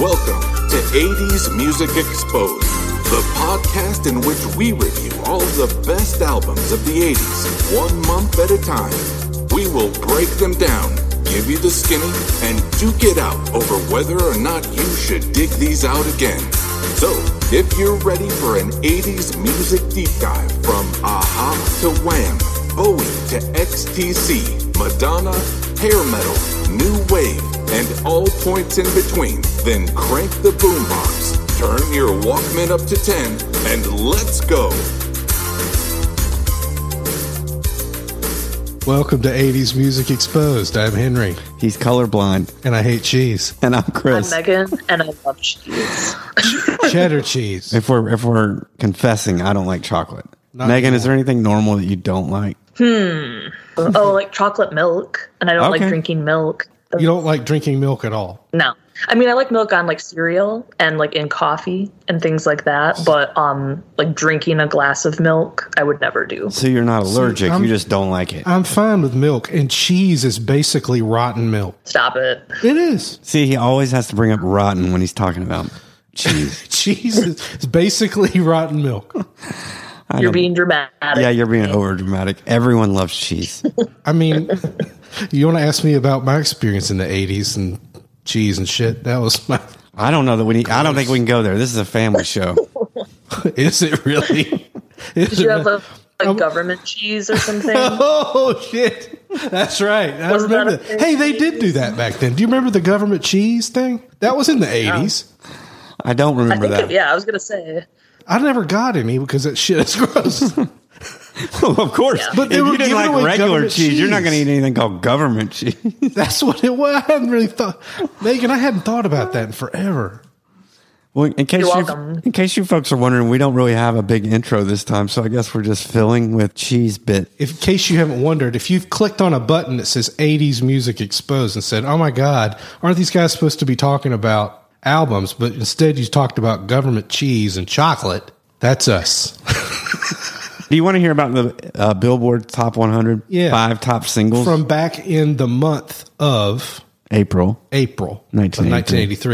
Welcome to 80s Music Exposed, the podcast in which we review all the best albums of the 80s, one month at a time. We will break them down, give you the skinny, and duke it out over whether or not you should dig these out again. So, if you're ready for an 80s music deep dive from a-ha to Wham, Bowie to XTC, Madonna, hair metal, new wave, and all points in between, then crank the boombox, turn your Walkman up to 10, and let's go. Welcome to 80s Music Exposed. I'm Henry, He's colorblind, and I hate cheese. and I'm Chris. I'm Megan, and I love cheese. Cheddar cheese. if we're if we're confessing, I don't like chocolate. Not Megan, is there anything normal that you don't like? Hmm. Oh, like chocolate milk, and I don't like drinking milk. You don't like drinking milk at all. No, I mean I like milk on like cereal and like in coffee and things like that. But um, like drinking a glass of milk, I would never do. So you're not allergic, I'm- you just don't like it. I'm fine with milk, and cheese is basically rotten milk. Stop it. It is. See, he always has to bring up rotten when he's talking about cheese. Cheese is, is basically rotten milk. I You're being dramatic. yeah, you're being over dramatic. Everyone loves cheese. I mean, you want to ask me about my experience in the 80s and cheese and shit? That was my. I don't know that we need. I don't think we can go there. This is a family show. Is it really? Is Did you it have really? a, like government cheese or something? Oh shit! That's right. I Wasn't that remember. that. Hey, they did do that back then. Do you remember the government cheese thing? That was in the eighties. I don't I remember think that. it, yeah, I was gonna say. I never got any because that shit is gross. of course. Yeah. But if were you didn't like regular government cheese, you're not going to eat anything called government cheese. That's what it was. I hadn't really thought, Megan. I hadn't thought about that in forever. Well, in case You're you in case you folks are wondering, we don't really have a big intro this time, so I guess we're just filling with cheese bit. If, in case you haven't wondered, if you've clicked on a button that says '80s music exposed and said, "Oh my God, aren't these guys supposed to be talking about albums?" But instead, you talked about government cheese and chocolate. That's us. Do you want to hear about the uh, Billboard Top 100? Yeah. Five top singles From back in the month of April. April 1983.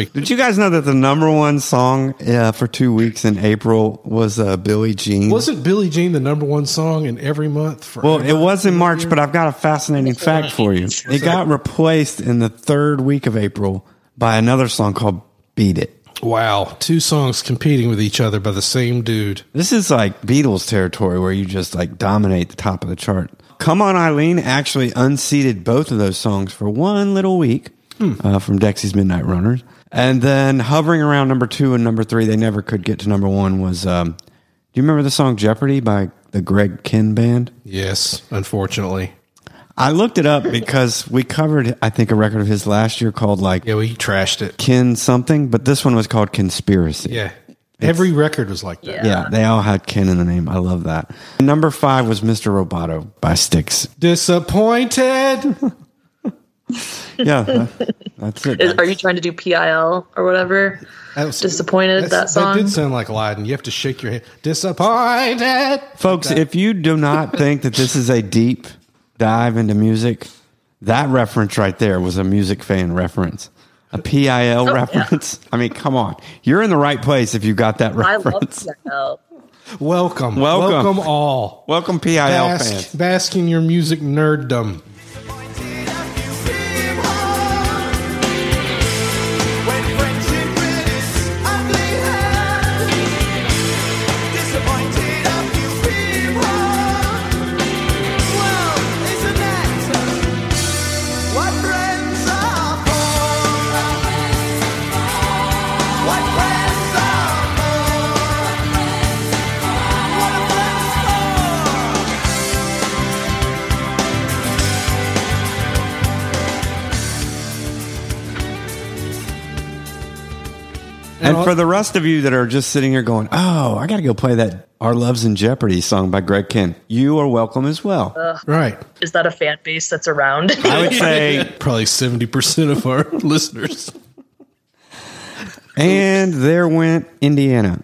1983. Did you guys know that the number one song uh, for two weeks in April was uh, Billie Jean? Wasn't Billie Jean the number one song in every month? For Well, it was in March, but I've got a fascinating fact for you. It got replaced in the third week of April by another song called Beat It. Wow, two songs competing with each other by the same dude. This is like Beatles territory where you just like dominate the top of the chart. Come on, Eileen actually unseated both of those songs for one little week uh, from Dexy's Midnight Runners. And then hovering around number two and number three, they never could get to number one was, um, do you remember the song Jeopardy by the Greg Kihn Band? Yes, unfortunately. I looked it up because we covered, I think, a record of his last year called like Yeah, we trashed it. Kihn something, but this one was called Kihnspiracy. Yeah, every record was like that. Yeah. Yeah, they all had Kihn in the name. I love that. Number five was Mr. Roboto by Styx. Disappointed. Yeah, that- that's it. Is, are you trying to do PIL or whatever? That was- Disappointed, that's- that song? did sound like Aladdin. You have to shake your head. Disappointed. Folks, if you do not think that this is a deep dive into music, that reference right there was a music fan reference. A PIL oh, reference. I mean, come on. You're in the right place if you got that I love reference. Welcome, Welcome. welcome all. Welcome, PIL Bask, fans. bask in your music nerddom. And for the rest of you that are just sitting here going, oh, I got to go play that Our Loves in Jeopardy song by Greg Kihn, you are welcome as well. Right. Is that a fan base that's around? I would say Probably 70% of our listeners. And there went Indiana.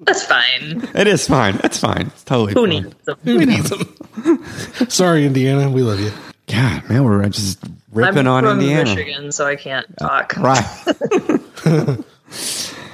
that's fine. It is fine. It's fine. It's totally Who fine. needs them? Who needs them? Sorry, Indiana. We love you. God, man, we're just ripping I'm on from Indiana. Michigan, so I can't talk. Right.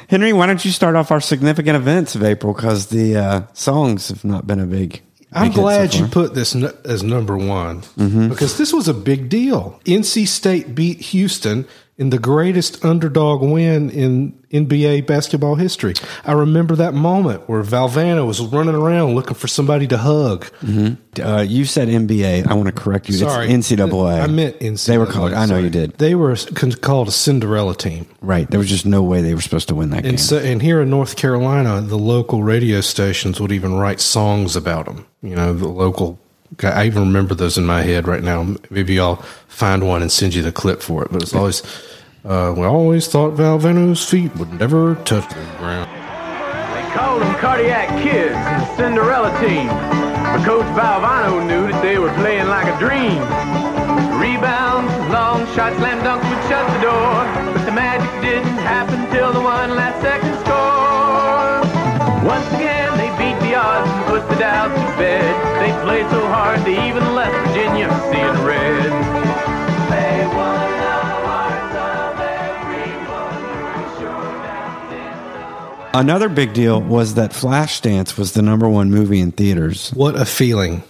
Henry, why don't you start off our significant events of April? Because the uh, songs have not been a big. I'm big hit so glad you put this n- as number one Mm-hmm. because this was a big deal. NC State beat Houston in the greatest underdog win in NBA basketball history. I remember that moment where Valvano was running around looking for somebody to hug. Uh, you said NBA. I want to correct you. Sorry, it's NCAA. I meant NCAA. They were called. I know sorry. you did. They were called a Cinderella team. Right. There was just no way they were supposed to win that game. So, and here in North Carolina, the local radio stations would even write songs about them. You know, the local. I even remember those in my head right now. Maybe I'll find one and send you the clip for it. But it's always. Uh, we always thought Valvano's feet would never touch the ground. They called them cardiac kids and the Cinderella team. But Coach Valvano knew that they were playing like a dream. Rebounds, long shots, slam dunks would shut the door. But the magic didn't happen till the one last second score. Once again, odds and put the doubts to bed. They played so hard they even left Virginia seeing red. They won the hearts of everyone. Sure down in the Another big deal was that Flashdance was the number one movie in theaters. What a feeling!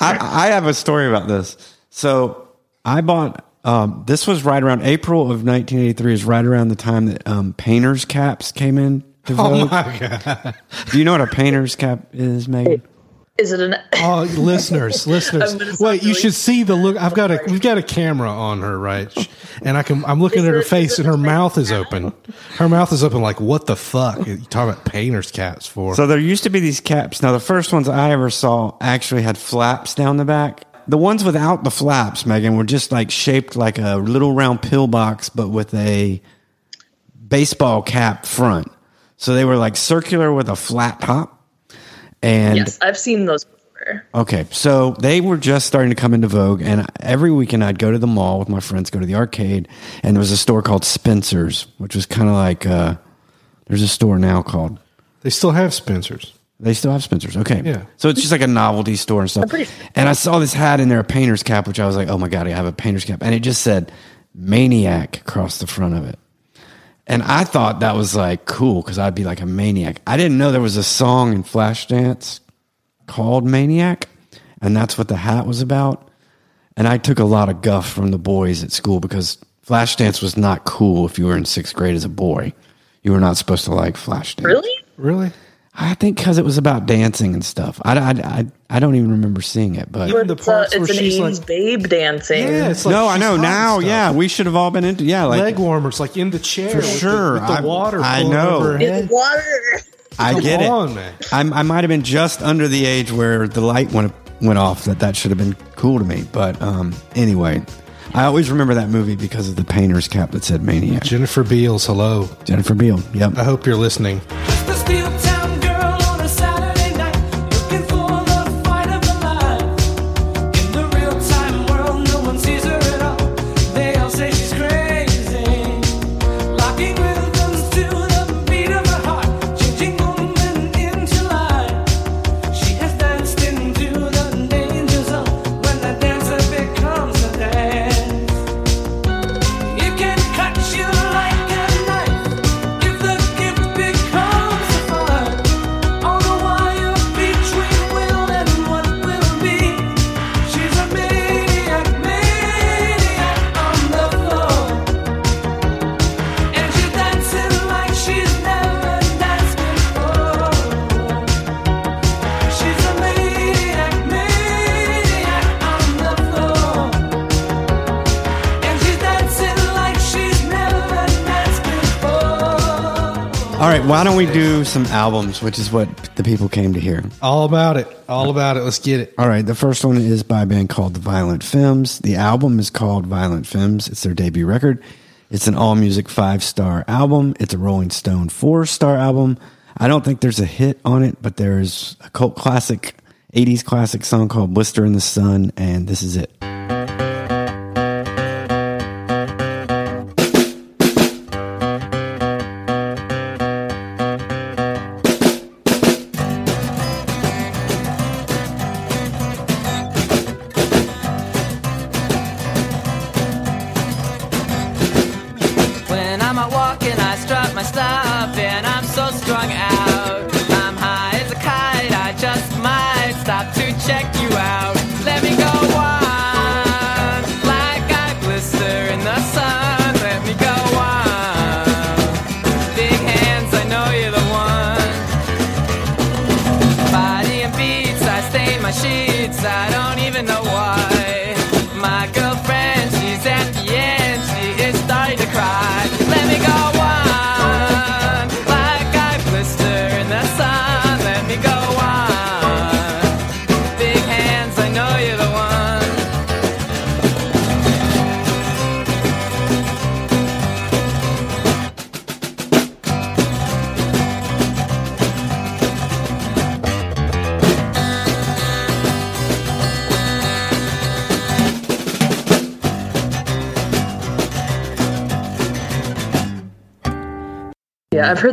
I, I have a story about this. So I bought. Um, this was right around April of 1983. Is right around the time that um, painters caps came in. To Oh my god! Do you know what a painter's cap is, Megan? Is it an? Oh, listeners, listeners! I'm Wait, you should see the look. I've got a we've got a camera on her, right? And I can. I'm looking Is at her it- face, and her mouth is now? open. Her mouth is open, like what the fuck? You talking about painters caps for? So there used to be these caps. Now the first ones I ever saw actually had flaps down the back. The ones without the flaps, Megan, were just like shaped like a little round pillbox, but with a baseball cap front. So they were like circular with a flat top. And Yes, I've seen those before. Okay, so they were just starting to come into vogue, and every weekend I'd go to the mall with my friends, go to the arcade, and there was a store called Spencer's, which was kind of like uh, there's a store now called. they still have Spencers. They still have Spencer's. Okay, Yeah. So it's just like a novelty store and stuff. pretty- And I saw this hat in there, a painter's cap, which I was like, oh my god, I have a painter's cap, and it just said "maniac" across the front of it. And I thought that was like cool because I'd be like a maniac. I didn't know there was a song in Flashdance called Maniac, and that's what the hat was about. And I took a lot of guff from the boys at school because Flashdance was not cool if you were in sixth grade as a boy. You were not supposed to like Flashdance. Really? Really? I think because it was about dancing and stuff. I, I, I, I don't even remember seeing it, but Even the It's, uh, parts it's where an she's 80s like, babe dancing. yeah, it's like no, I know now. Yeah, we should have all been into yeah, like leg warmers, like in the chair, For with the- sure. with the, I- water. I flowing know. over her In head. water. I Come get it. on, man. I'm, I might have been just under the age where the light went went off. That that should have been cool to me. But um, anyway, I always remember that movie because of the painter's cap that said "Maniac." Jennifer Beals, hello. Jennifer Beal. Yep. I hope you're listening. Right. Why don't we do some albums, which is what the people came to hear. All about it. All about it. Let's get it. All right. The first one is by a band called The Violent Femmes. The album is called Violent Femmes. It's their debut record. It's an all music five star album. It's a Rolling Stone four star album. I don't think there's a hit on it, but there's a cult classic, 80s classic song called Blister in the Sun, and this is it.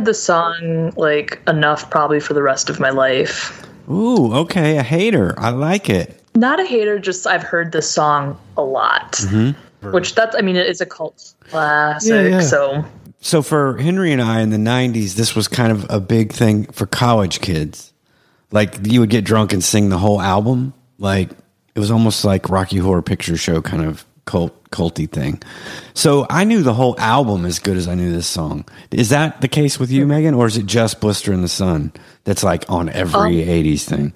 The song like enough probably for the rest of my life. Ooh, okay, a hater. I like it. Not a hater, just I've heard this song a lot. Mm-hmm. Which that's I mean it is a cult classic, Yeah, yeah. so So for Henry and I in the '90s, this was kind of a big thing for college kids. Like you would get drunk and sing the whole album. Like it was almost like Rocky Horror Picture Show kind of cult culty thing. So I knew the whole album as good as I knew this song. Is that the case with you, Megan, or is it just Blister in the Sun that's like on every um, '80s thing?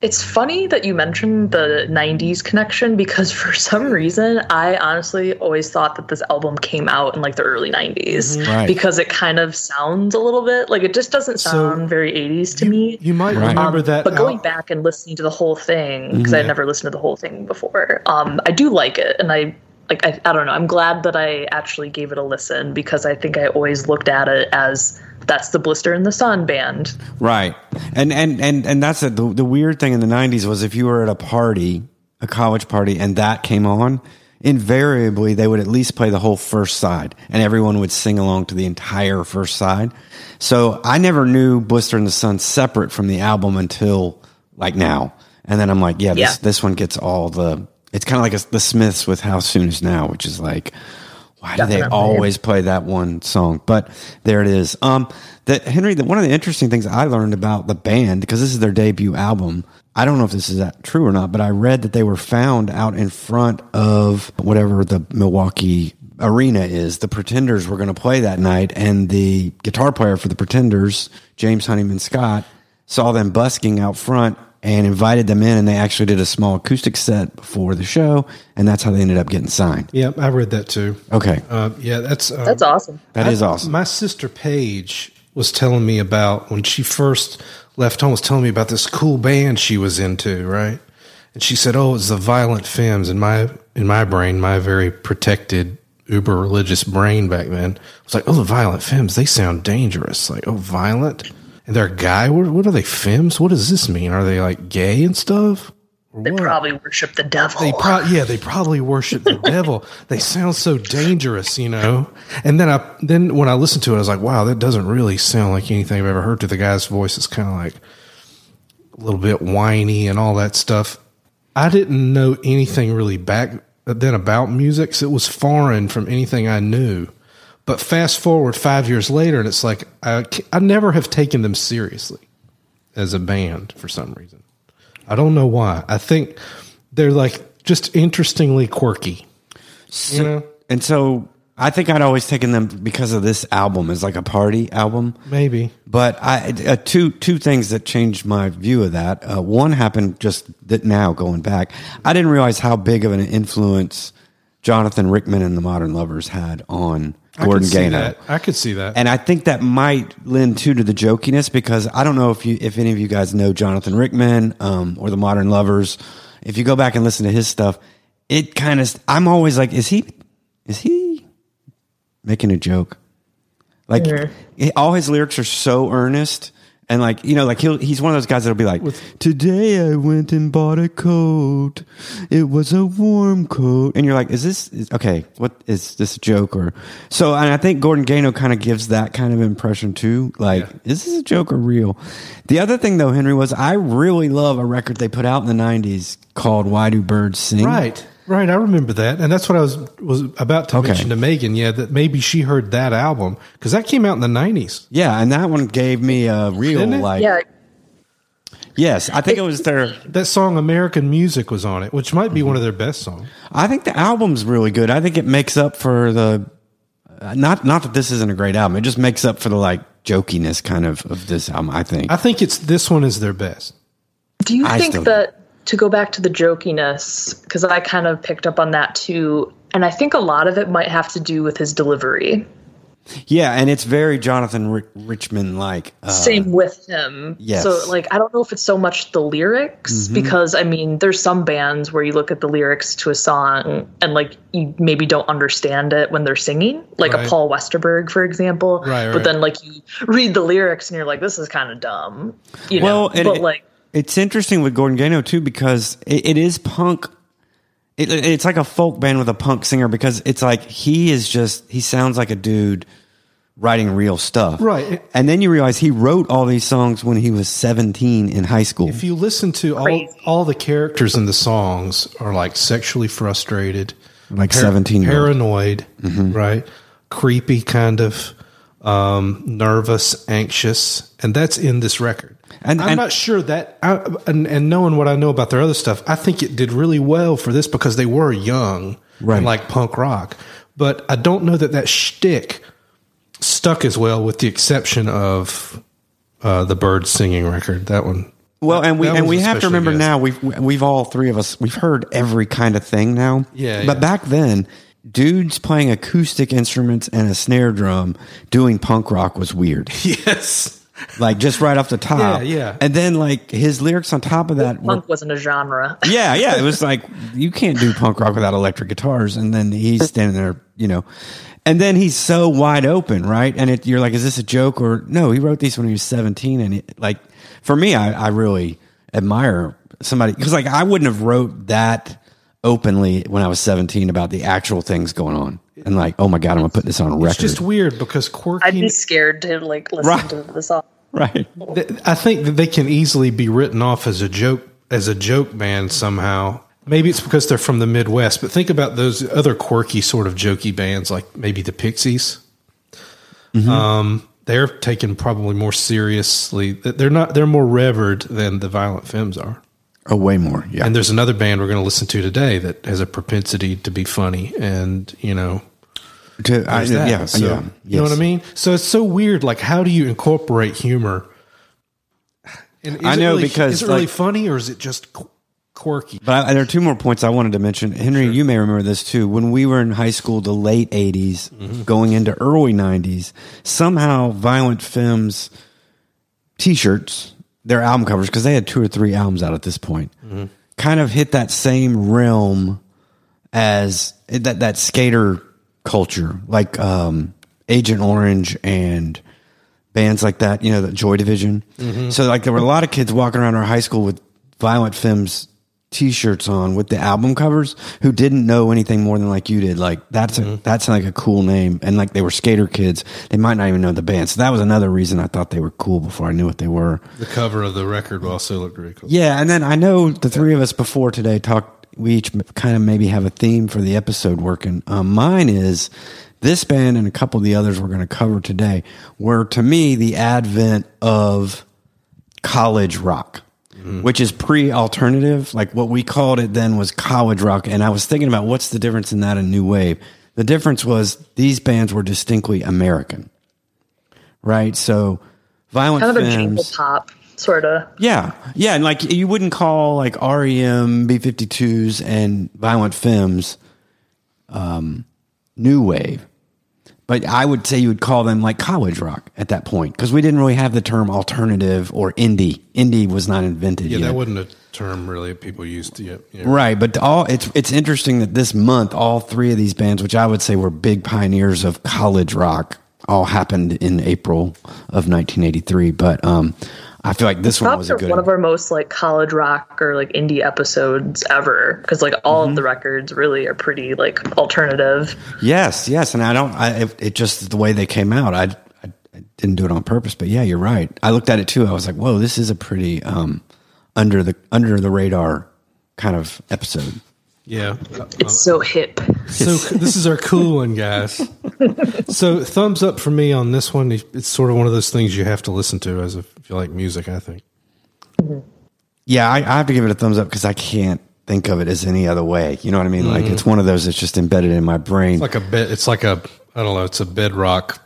It's funny that you mentioned the 90s connection because for some reason I honestly always thought that this album came out in like the early 90s mm-hmm. Right. because it kind of sounds a little bit like it just doesn't So, sound very 80s to me. You might Right. remember um, that. but going al- back and listening to the whole thing because I'd mm-hmm. never listened to the whole thing before, um, I do like it, and I like I, I don't know. I'm glad that I actually gave it a listen because I think I always looked at it as that's the Blister in the Sun band. Right. And and and and that's it. The, the weird thing in the 90s was if you were at a party, a college party and that came on, invariably they would at least play the whole first side and everyone would sing along to the entire first side. So I never knew Blister in the Sun separate from the album until like now. And then I'm like, yeah, this Yeah. this one gets all the it's kind of like a, the Smiths with How Soon Is Now, which is like why do they always play that one song? But there it is. Um, that Henry, the, one of the interesting things I learned about the band because this is their debut album. I don't know if this is that true or not, but I read that they were found out in front of whatever the Milwaukee arena is. The Pretenders were going to play that night, and the guitar player for the Pretenders, James Honeyman Scott, saw them busking out front and invited them in, and they actually did a small acoustic set before the show, and that's how they ended up getting signed. yeah, I read that too. Okay, Uh, yeah, that's uh, That's awesome. that is awesome. My sister Paige was telling me about when she first left home. Was telling me about this cool band she was into, right? And she said, "Oh, it's the Violent Femmes." In my in my brain, my very protected, uber religious brain back then was like, "Oh, the Violent Femmes. They sound dangerous. Like, oh, violent." And they're a guy. What, what are they? Femmes? What does this mean? Are they like gay and stuff? They what? probably worship the devil. They pro- yeah, they probably worship the devil. They sound so dangerous, you know. And then I then when I listened to it, I was like, wow, that doesn't really sound like anything I've ever heard. To the guy's voice, it's kind of like a little bit whiny and all that stuff. I didn't know anything really back uh, then about music, so it was foreign from anything I knew. But fast forward five years later, and it's like I, I never have taken them seriously as a band for some reason. I don't know why. I think they're like just interestingly quirky. you know, And so I think I'd always taken them because of this album as like a party album. maybe. But I uh, two two things that changed my view of that. Uh, one happened just that now going back. I didn't realize how big of an influence Jonathan Richman and the Modern Lovers had on Gordon could Gano. that. I could see that. And I think that might lend too to the jokiness because I don't know if you if any of you guys know Jonathan Richman um, or the Modern Lovers. If you go back and listen to his stuff, it kind of I'm always like, is he is he making a joke? Like he- all his lyrics are so earnest. And like you know, like he'll he's one of those guys that'll be like, "Today I went and bought a coat. It was a warm coat." And you're like, "Is this is, okay? What is this a joke or?" So, and I think Gordon Gano kind of gives that kind of impression too. Like, is this a joke or real? The other thing though, Henry, was I really love a record they put out in the '90s called "Why Do Birds Sing?" right. Right, I remember that, and that's what I was was about to Okay. mention to Megan. Yeah, that maybe she heard that album because that came out in the nineties. Yeah, and that one gave me a real Didn't it? like. Yeah, Yes, I think it was their. That song "American Music" was on it, which might be one of their best songs. I think the album's really good. I think it makes up for the. uh, Not not that this isn't a great album. It just makes up for the like jokiness kind of of this album. I think. I think it's this one is their best. Do you I think still that to go back to the jokiness, because I kind of picked up on that too, and I think a lot of it might have to do with his delivery. yeah, and it's very Jonathan Ri- Richman like. Uh, Same with him. yes. Mm-hmm. So like I don't know if it's so much the lyrics because I mean there's some bands where you look at the lyrics to a song and like you maybe don't understand it when they're singing, like Right. a Paul Westerberg for example. Right, right. But then like you read the lyrics and you're like this is kind of dumb. You Well, know. but it- like It's interesting with Gordon Gano too because it, it is punk. It, it's like a folk band with a punk singer because it's like he is just he sounds like a dude writing real stuff, Right. And then you realize he wrote all these songs when he was seventeen in high school. If you listen to all all the characters in the songs are like sexually frustrated, Like 17-year-old. paranoid, right? Creepy, kind of um, nervous, anxious, and that's in this record. And- I'm and- not sure that, I, and, and knowing what I know about their other stuff, I think it did really well for this because they were young Right. and like punk rock. But I don't know that that shtick stuck as well, with the exception of uh, the Birds singing record. That one. Well, and we and we have to remember now we've we've all three of us we've heard every kind of thing now. Yeah, But yeah. back then, dudes playing acoustic instruments and a snare drum doing punk rock was weird. Yes. Like just right off the top. Yeah, yeah. And then like his lyrics on top of that were punk wasn't a genre. Yeah, yeah. It was like you can't do punk rock without electric guitars. And then he's standing there, you know. And then he's so wide open, right? And it, you're like, is this a joke or no? He wrote these when he was 17, and it, like for me, I, I really admire somebody because like I wouldn't have wrote that openly when I was 17 about the actual things going on, and like, oh my god, I'm gonna put this on record. It's just weird because quirky. I'd be scared to like listen Right. to the song. right. I think that they can easily be written off as a joke as a joke band somehow. Maybe it's because they're from the Midwest, but think about those other quirky sort of jokey bands like maybe the Pixies. Um, they're taken probably more seriously. They're not. They're more revered than the Violent Femmes are. Oh, way more. Yeah. And there's another band we're going to listen to today that has a propensity to be funny, and you know, To, I, that. yeah, So, yeah. You know what I mean? So it's so weird. Like, how do you incorporate humor? And is I it know really- because, is it really like- funny or is it just quirky? But I, there are two more points I wanted to mention. Henry, you may remember this too. When we were in high school, the late 80s, Mm-hmm. going into early 90s, somehow Violent Femmes t shirts, their album covers, because they had two or three albums out at this point, Mm-hmm. kind of hit that same realm as that, that skater culture, like um, Agent Orange and bands like that, you know, the Joy Division. Mm-hmm. So like there were a lot of kids walking around our high school with Violent Femmes t-shirts on with the album covers who didn't know anything more than like you did. Like that's a, Mm-hmm. that's like a cool name. And like they were skater kids. They might not even know the band. So that was another reason I thought they were cool before I knew what they were. The cover of the record also looked really cool. Yeah. And then I know the three of us before today talked, we each kind of maybe have a theme for the episode working. Um, mine is this band and a couple of the others we're going to cover today were to me the advent of college rock, which is pre alternative. Like what we called it then was college rock. And I was thinking about what's the difference in that and new wave. The difference was these bands were distinctly American, right? So Violent Kind of a jingle Femmes- pop sort of. yeah, yeah, and like you wouldn't call like REM, B 52s, and Violent Femmes um, new wave, but I would say you would call them like college rock at that point because we didn't really have the term alternative or indie. Indie was not invented Yeah, yet. that wasn't a term really people used to yet. Yeah. Right, but all it's it's interesting that this month all three of these bands, which I would say were big pioneers of college rock, all happened in April of 1983. But um, I feel like this one was a good one of our most like college rock or like indie episodes ever because like all Mm-hmm. of the records really are pretty like alternative. Yes, yes, and I don't. I it, it just the way they came out. I, I I didn't do it on purpose, but yeah, you're right. I looked at it too. I was like, whoa, this is a pretty um under the under the radar kind of episode. Yeah. It's uh, uh, so hip. So this is our cool one, guys. So thumbs up for me on this one. It's sort of one of those things you have to listen to as if you like music. I think. Mm-hmm. Yeah, I, I have to give it a thumbs up because I can't think of it as any other way. You know what I mean? Like it's mm-hmm. one of those that's just embedded in my brain. It's like a bit. It's like a I don't know. It's a bedrock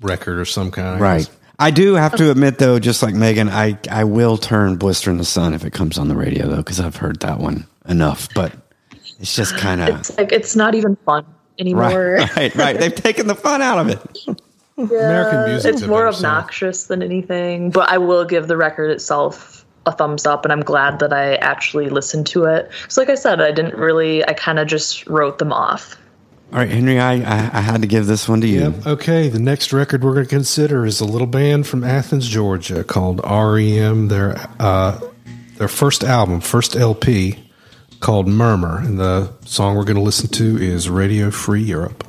record or some kind. I right. guess. I do have to admit though, just like Megan, I I will turn Blister in the Sun if it comes on the radio though, because I've heard that one enough. But it's just kind of It's like it's not even fun anymore. right, right, right. They've taken the fun out of it. American music. It's more obnoxious than anything, but I will give the record itself a thumbs up, and I'm glad that I actually listened to it. So, like I said, I didn't really. I kind of just wrote them off. All right, Henry, I I, I had to give this one to you. Yep. Okay. The next record we're going to consider is a little band from Athens, Georgia, called REM. Their uh, their first album, first LP, called Murmur, and the song we're going to listen to is Radio Free Europe.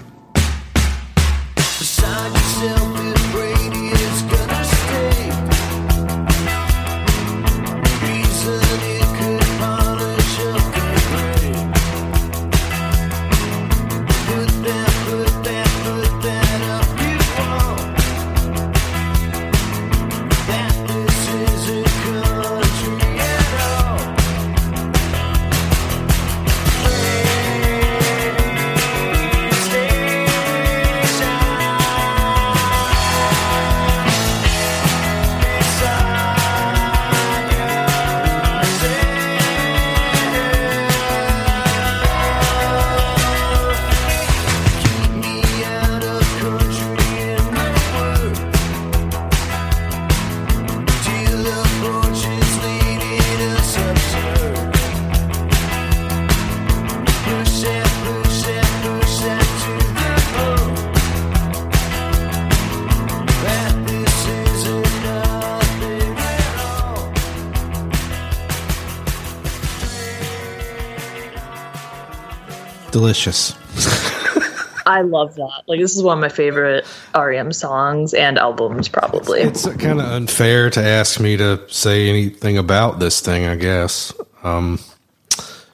Delicious. I love that. Like this is one of my favorite REM songs and albums, probably. It's kind of unfair to ask me to say anything about this thing. I guess. Um,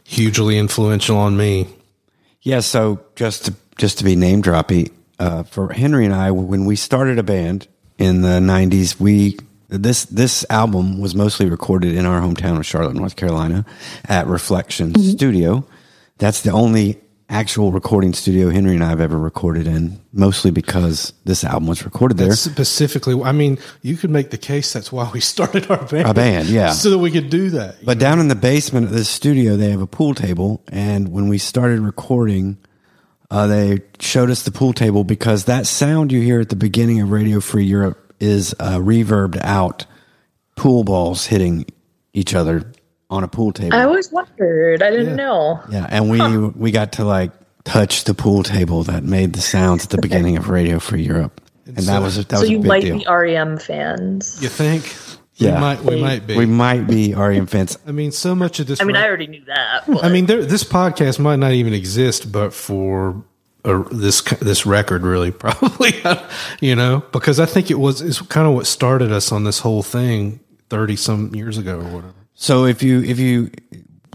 hugely influential on me. Yeah, so just to, just to be name droppy, uh, for Henry and I, when we started a band in the '90s, we this this album was mostly recorded in our hometown of Charlotte, North Carolina, at Reflection Studio. That's the only actual recording studio Henry and I have ever recorded in, mostly because this album was recorded there. Specifically, I mean, you could make the case that's why we started our band. Our band, yeah. so that we could do that. But down in the basement of this studio, they have a pool table. And when we started recording, uh, they showed us the pool table because that sound you hear at the beginning of Radio Free Europe is uh, reverbed out pool balls hitting each other on a pool table. I always wondered. I didn't know. yeah, and we we got to like touch the pool table that made the sounds at the beginning of Radio Free Europe, and that was that So was a you big might deal. be REM fans. you think? Yeah. we might. We might be. we might be REM fans. I mean, so much of this. I mean, rec- I already knew that. But I mean, there, this podcast might not even exist, but for uh, this this record, really, probably, you know, because I think it was is kind of what started us on this whole thing thirty some years ago or whatever. So if you if you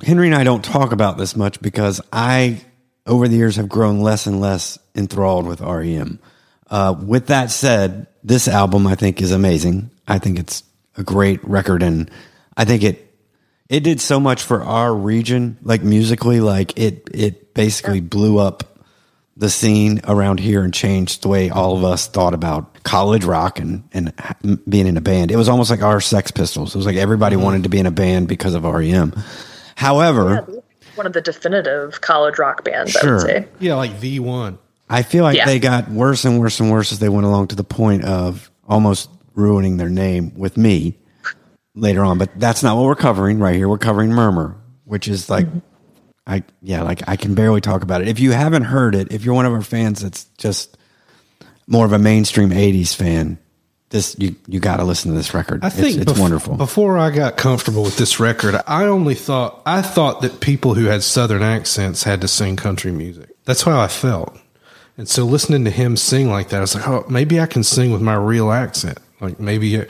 Henry and I don't talk about this much because I over the years have grown less and less enthralled with REM. Uh, with that said, this album I think is amazing. I think it's a great record, and I think it it did so much for our region, like musically, like it it basically blew up the scene around here and changed the way all of us thought about college rock and and being in a band. It was almost like our Sex Pistols. It was like everybody mm-hmm. wanted to be in a band because of REM. However, one of the definitive college rock bands, I Sure. would say. Yeah, like V one. I feel like Yeah. they got worse and worse and worse as they went along to the point of almost ruining their name with me later on. But that's not what we're covering right here. We're covering Murmur, which is like, mm-hmm. I yeah, like I can barely talk about it. If you haven't heard it, if you're one of our fans that's just more of a mainstream '80s fan, this you you got to listen to this record. I think it's, it's bef- wonderful. Before I got comfortable with this record, I only thought I thought that people who had southern accents had to sing country music. That's how I felt. And so listening to him sing like that, I was like, oh, maybe I can sing with my real accent. Like maybe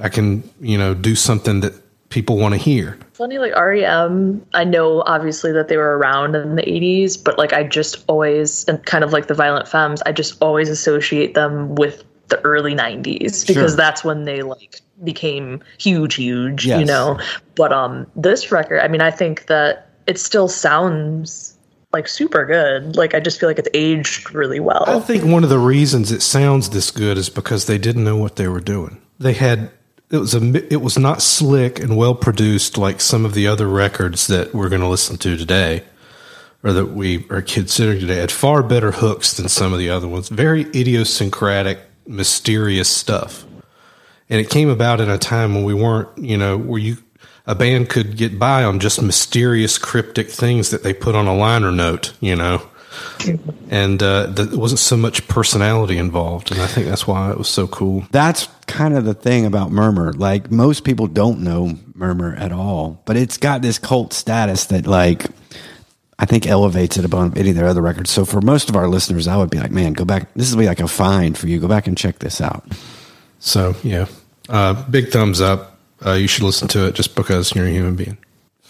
I can, you know, do something that people want to hear. Funny, like REM, I know obviously that they were around in the 80s, but like I just always, and kind of like the Violent Femmes, I just always associate them with the early 90s because Sure. that's when they like became huge, huge, you know. But um, this record, I mean, I think that it still sounds like super good. Like I just feel like it's aged really well. I think one of the reasons it sounds this good is because they didn't know what they were doing. They had it was a it was not slick and well produced like some of the other records that we're going to listen to today or that we are considering today. Had far better hooks than some of the other ones. Very idiosyncratic, mysterious stuff. And it came about in a time when we weren't, you know, where you a band could get by on just mysterious cryptic things that they put on a liner note, you know and uh, there wasn't so much personality involved, and I think that's why it was so cool. That's kind of the thing about Murmur. Like most people don't know Murmur at all, but it's got this cult status that like I think elevates it above any of their other records. So for most of our listeners, I would be like, man, go back. This is be like a find for you. Go back and check this out. So yeah, uh, big thumbs up. Uh, you should listen to it just because you're a human being.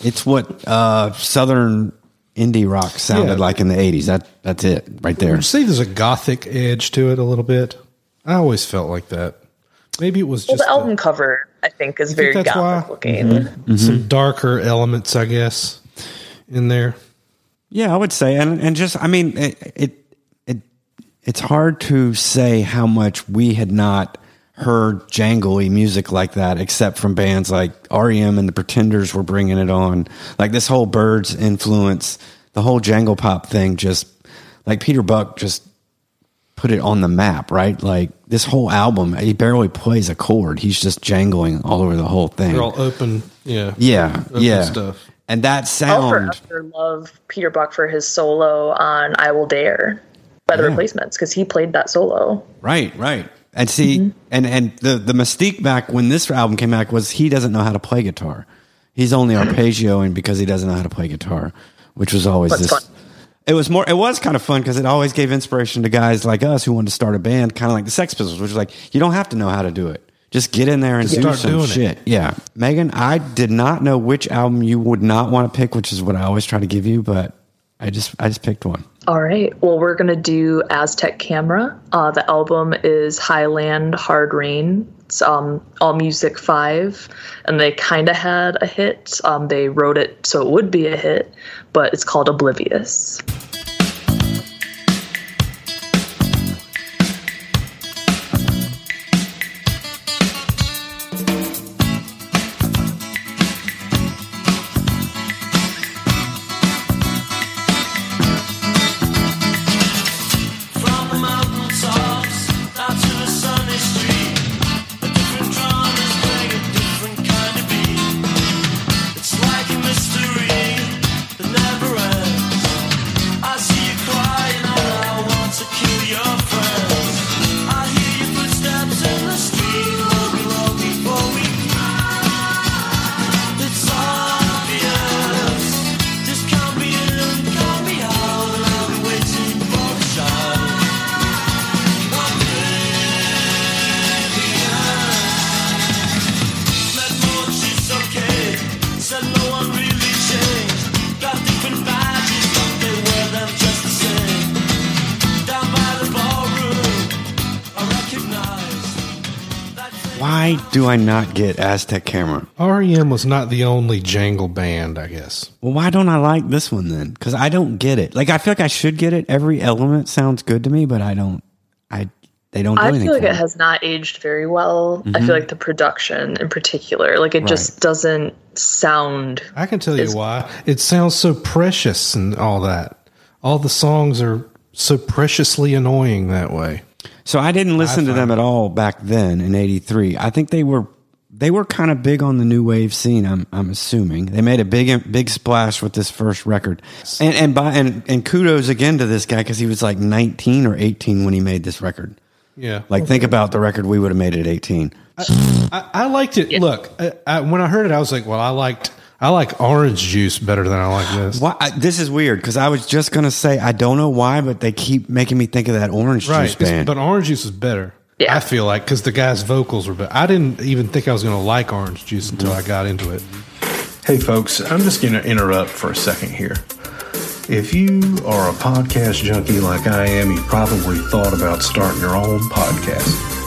It's what uh, Southern indie rock sounded Yeah. like in the '80s. That that's it right there. Would you say there's a gothic edge to it a little bit? I always felt like that. Maybe it was well, just the album cover, I think, is think very that's gothic why? Mm-hmm. looking. some darker elements, I guess, in there. Yeah, I would say, and and just I mean, it, it it it's hard to say how much we had not heard jangly music like that, except from bands like REM and the Pretenders were bringing it on. Like this whole Byrds influence, the whole jangle pop thing, just like Peter Buck just put it on the map, right? Like this whole album, he barely plays a chord; he's just jangling all over the whole thing. They're all open, yeah, yeah, open yeah, stuff. and that I'll sound. forever love Peter Buck for his solo on "I Will Dare" by the Replacements because he played that solo. Right, right. And see, mm-hmm. and and the the mystique back when this album came back was he doesn't know how to play guitar. He's only arpeggioing because he doesn't know how to play guitar, which was always That's this. fun. It was more. It was kind of fun because it always gave inspiration to guys like us who wanted to start a band, kind of like the Sex Pistols, which was like you don't have to know how to do it. Just get in there and Just do start some doing it. shit. Yeah, Megan, I did not know which album you would not want to pick, which is what I always try to give you, but I just I just picked one. All right. Well, we're gonna do Aztec Camera. Uh, the album is Highland Hard Rain. It's um, All Music Five, and they kind of had a hit. Um, they wrote it so it would be a hit, but it's called Oblivious. Why do I not get Aztec Camera? REM was not the only jangle band, I guess. Well, why don't I like this one then? Because I don't get it. Like I feel like I should get it. Every element sounds good to me, but I don't. I they don't do I anything. feel like for it has not aged very well. I feel mm-hmm. like the production, in particular, like it just doesn't sound. I can tell you It's- why. It sounds so precious and all that. All the songs are so preciously annoying that way. So I didn't listen to them at all back then in '83. I think they were they were kind of big on the new wave scene. I'm I'm assuming they made a big big splash with this first record, and and by and and kudos again to this guy because he was like 19 or 18 when he made this record. Yeah. Like think about the record we would have made at 18. I, I liked it. Look, I, I, when I heard it, I was like, well, I liked, I like orange juice better than I like this. Why, I, this is weird because I was just gonna say I don't know why, but they keep making me think of that orange Right. juice band. But orange juice is better. Yeah. I feel like because the guy's vocals were, but I didn't even think I was going to like Orange Juice until I got into it. Hey, folks, I'm just going to interrupt for a second here. If you are a podcast junkie like I am, you probably thought about starting your own podcast.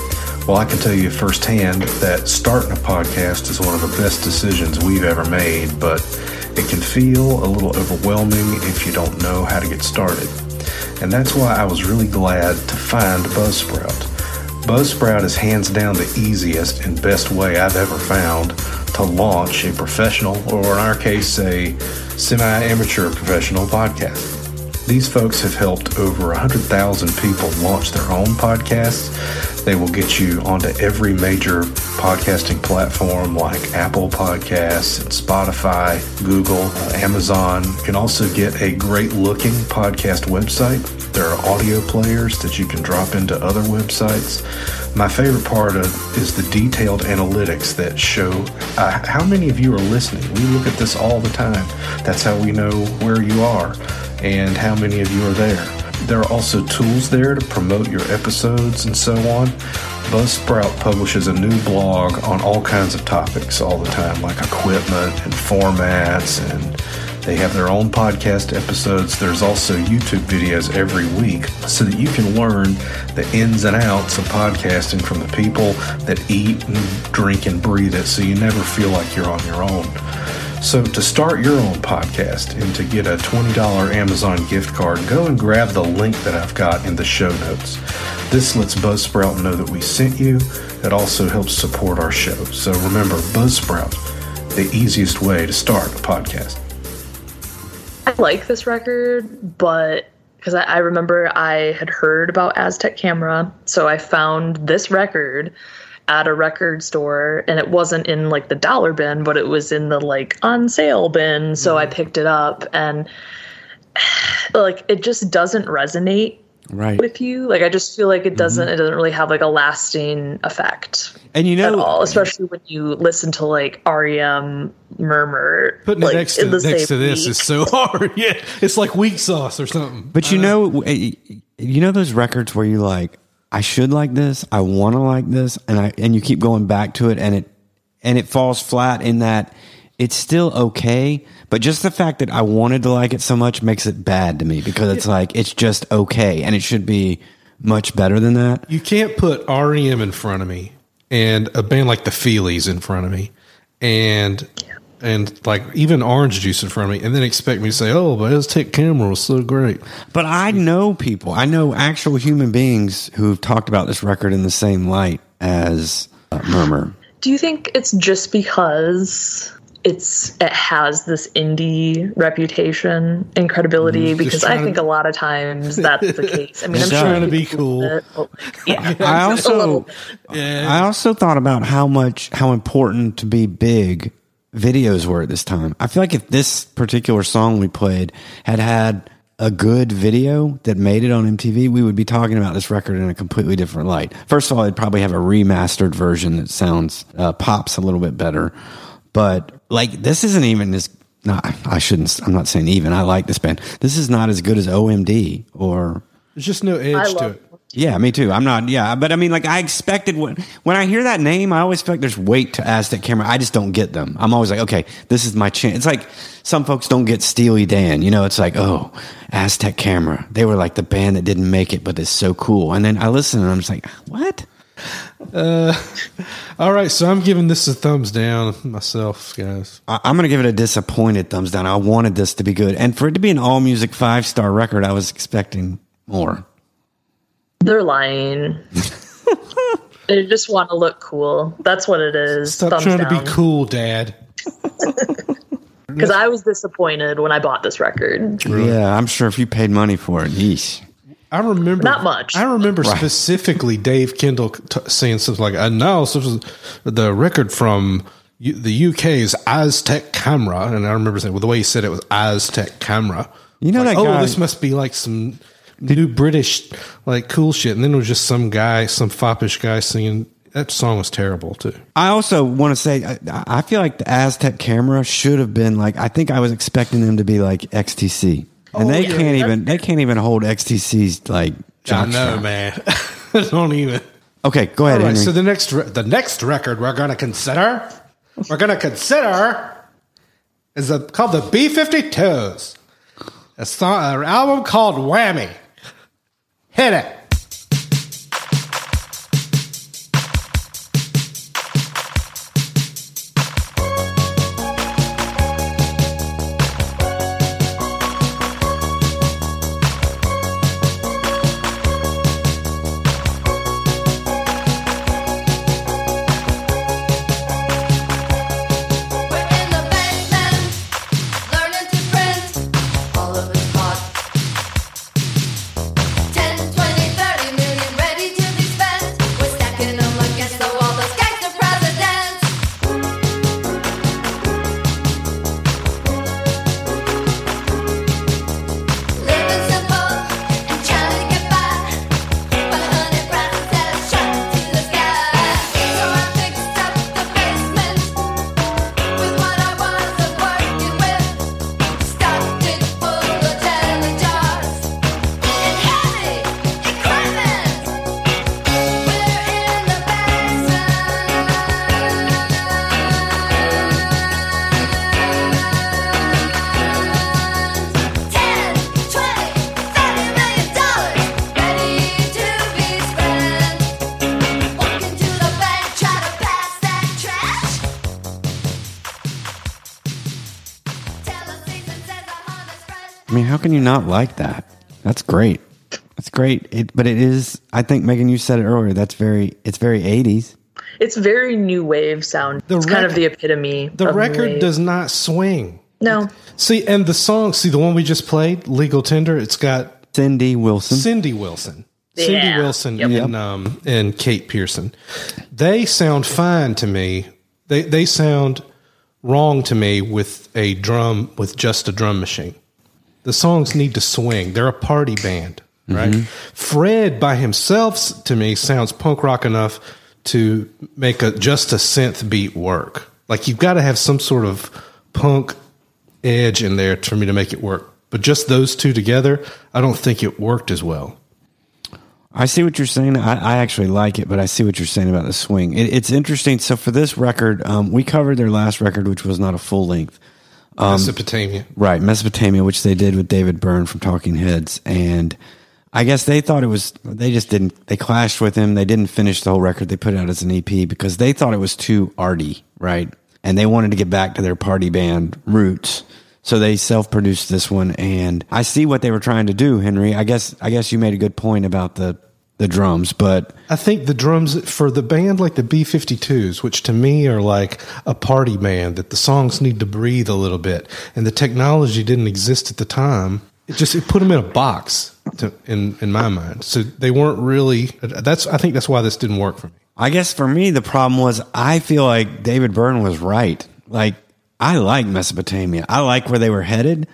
Well, I can tell you firsthand that starting a podcast is one of the best decisions we've ever made, but it can feel a little overwhelming if you don't know how to get started. And that's why I was really glad to find Buzzsprout. Buzzsprout is hands down the easiest and best way I've ever found to launch a professional, or in our case, a semi amateur professional podcast. These folks have helped over 100,000 people launch their own podcasts. They will get you onto every major podcasting platform like Apple Podcasts and Spotify, Google, Amazon. You can also get a great looking podcast website. There are audio players that you can drop into other websites. My favorite part of is the detailed analytics that show uh, how many of you are listening. We look at this all the time. That's how we know where you are and how many of you are there. There are also tools there to promote your episodes and so on. Buzzsprout publishes a new blog on all kinds of topics all the time, like equipment and formats, and they have their own podcast episodes. There's also YouTube videos every week so that you can learn the ins and outs of podcasting from the people that eat and drink and breathe it so you never feel like you're on your own. So, to start your own podcast and to get a $20 Amazon gift card, go and grab the link that I've got in the show notes. This lets Buzzsprout know that we sent you. It also helps support our show. So, remember, Buzzsprout, the easiest way to start a podcast. I like this record, but because I, I remember I had heard about Aztec Camera, so I found this record at a record store, and it wasn't in like the dollar bin, but it was in the like on sale bin. So I mm. picked it up, and like it just doesn't resonate Right. with you. Like I just feel like it mm-hmm. doesn't. It doesn't really have like a lasting effect And you at know, all, especially when you listen to like REM Murmur. Putting like, it next in to the next to this week. is so hard. Yeah, it's like weak sauce or something. But you uh-huh. know, eh, you know those records where you like, I should like this, I want to like this, and I and you keep going back to it, and it and it falls flat in that it's still okay, but just the fact that I wanted to like it so much makes it bad to me because it's like it's just okay, and it should be much better than that. You can't put REM in front of me and a band like the Feelies in front of me and and like even Orange Juice in front of me and then expect me to say, "Oh, but Aztec Camera was so great." But I know people, I know actual human beings who've talked about this record in the same light as uh, Murmur. Do you think it's just because it's it has this indie reputation and credibility? Because I trying to- think a lot of times that's the case. I mean, I'm Just sure trying to be cool. it, but, like, yeah, I just a little also, bit. I also thought about how much, how important to be big videos were at this time. I feel like if this particular song we played had had a good video that made it on MTV, we would be talking about this record in a completely different light. First of all, it'd probably have a remastered version that sounds, uh, pops a little bit better. But like, this isn't even as, no, I shouldn't, I'm not saying even. I like this band. This is not as good as OMD or There's just no I edge to love it. Yeah, me too. I'm not. Yeah, but I mean, like I expected when when I hear that name, I always feel like there's weight to Aztec Camera. I just don't get them. I'm always like, okay, this is my chance. It's like some folks don't get Steely Dan. You know, it's like, oh, Aztec Camera. They were like the band that didn't make it, but it's so cool. And then I listen and I'm just like, what? Uh, all right, so I'm giving this a thumbs down myself, guys. I, I'm gonna give it a disappointed thumbs down. I wanted this to be good, and for it to be an all music five star record, I was expecting more. They're lying. they just want to look cool. That's what it is. Stop trying to be cool, Dad. Because I was disappointed when I bought this record. Yeah, I'm sure if you paid money for it, yeesh. I remember Not much. I remember specifically Dave Kendall t- saying something like, uh, "I know this was the record from U- the UK's Aztec Camera," and I remember saying, "Well, the way he said it was Aztec Camera." You know Like, that oh, guy- this must be like some new British like cool shit, and then it was just some guy, some foppish guy singing. That song was terrible too. I also want to say I, I feel like the Aztec camera should have been like I think I was expecting them to be like XTC, and oh, they can't even they can't even hold XTC's like I know, man. Don't even. Okay, go ahead, All right, Henry. so the next re- the next record we're going to consider we're going to consider is a, called the B52s. A song, an album called Whammy. Hit it. I mean, how can you not like that? That's great. That's great. It, but it is. I think Megan, you said it earlier. That's very. It's very eighties. It's very new wave sound. The it's kind of the epitome. The of new record wave. does not swing. no. See, and the song, see the one we just played, Legal Tender, it's got Cindy Wilson. Cindy Wilson. Cindy Yeah. Wilson Yep. and um and Kate Pierson. They sound fine to me. They they sound wrong to me with a drum with just a drum machine. The songs need to swing. They're a party band, right? Fred by himself to me sounds punk rock enough to make a just a synth beat work. Like you've got to have some sort of punk edge in there for me to make it work. But just those two together, I don't think it worked as well. I see what you're saying. I, I actually like it, but I see what you're saying about the swing. It, it's interesting. So for this record, um, we covered their last record, which was not a full length. Um, Mesopotamia. Right, Mesopotamia, which they did with David Byrne from Talking Heads, and I guess they thought it was. They just didn't. They clashed with him. They didn't finish the whole record. They put it out as an EP because they thought it was too arty, right? And they wanted to get back to their party band roots. So they self-produced this one, and I see what they were trying to do, Henry. I guess. I guess you made a good point about the the drums, but I think the drums for the band like the B 52s, which to me are like a party band, that the songs need to breathe a little bit. And the technology didn't exist at the time. It just it put them in a box to, in, in my mind. So they weren't really, that's, I think that's why this didn't work for me. I guess for me, the problem was I feel like David Byrne was right. Like, I like Mesopotamia. I like where they were headed.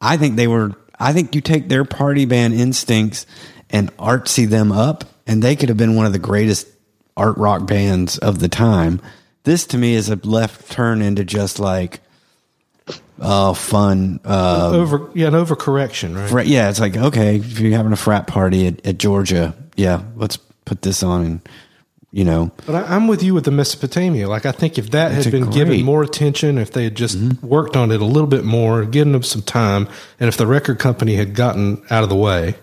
I think they were, I think you take their party band instincts and artsy them up, and they could have been one of the greatest art rock bands of the time. This to me is a left turn into just like, oh, fun. Uh, Over, yeah, an overcorrection, right? fra- yeah, it's like, okay, if you're having a frat party at, at Georgia, yeah, let's put this on and, you know, But I, I'm with you with the Mesopotamia. Like I think if that had been great- given more attention, if they had just worked on it a little bit more, given them some time, and if the record company had gotten out of the way,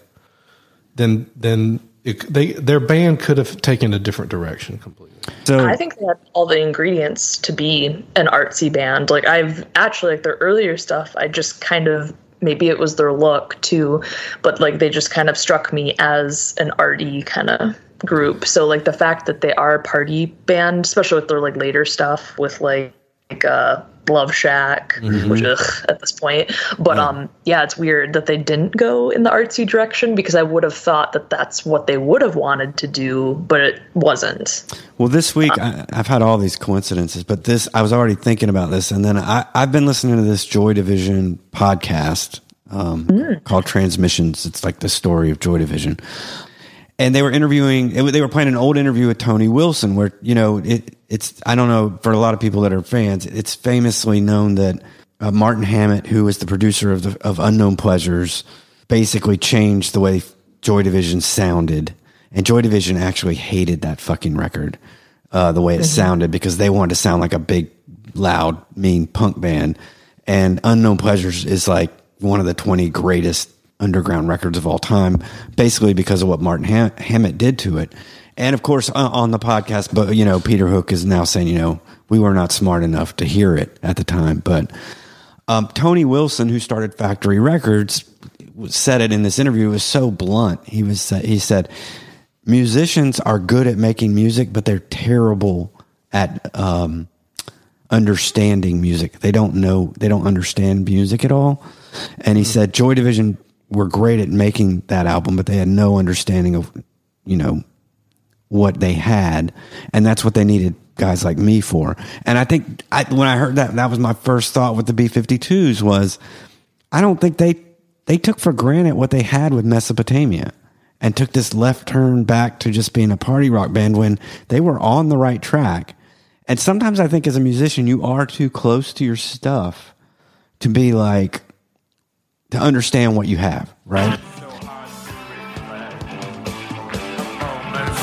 then then it, they their band could have taken a different direction completely. so I think they had all the ingredients to be an artsy band. Like I've actually like their earlier stuff, I just kind of maybe it was their look too, but like they just kind of struck me as an arty kind of group. So like the fact that they are a party band, especially with their like later stuff with like, like uh Love Shack, which ugh, at this point. But um yeah, it's weird that they didn't go in the artsy direction because I would have thought that that's what they would have wanted to do, but it wasn't. Well, this week I, I've had all these coincidences, but this I was already thinking about this, and then I, I've been listening to this Joy Division podcast um, called Transmissions. It's like the story of Joy Division, and they were interviewing. They were playing an old interview with Tony Wilson, where you know it, it's. I don't know for a lot of people that are fans, it's famously known that uh, Martin Hannett, who was the producer of the of Unknown Pleasures, basically changed the way Joy Division sounded and Joy Division actually hated that fucking record, uh, the way it sounded because they wanted to sound like a big, loud, mean punk band. And Unknown Pleasures is like one of the 20 greatest underground records of all time, basically because of what Martin Ham- Hannett did to it. And of course, uh, on the podcast, but you know, Peter Hook is now saying, you know, we were not smart enough to hear it at the time. But um, Tony Wilson, who started Factory Records, said it in this interview. It was so blunt. He was he said, musicians are good at making music, but they're terrible at um, understanding music. They don't know. They don't understand music at all. And he said, Joy Division were great at making that album, but they had no understanding of, you know, what they had, and that's what they needed guys like me for. And I think I, when I heard that, that was my first thought with the B-52s was, I don't think they they took for granted what they had with Mesopotamia, and took this left turn back to just being a party rock band when they were on the right track. And sometimes I think as a musician, you are too close to your stuff to be like to understand what you have, right?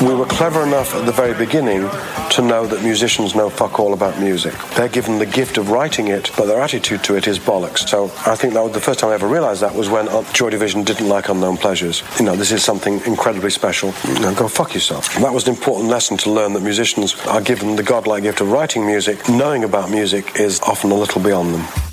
We were clever enough at the very beginning to know that musicians know fuck all about music. They're given the gift of writing it, but their attitude to it is bollocks. So I think that was the first time I ever realized that was when uh, Joy Division didn't like Unknown Pleasures. You know, this is something incredibly special. Know, go fuck yourself. That was an important lesson to learn that musicians are given the godlike gift of writing music. Knowing about music is often a little beyond them.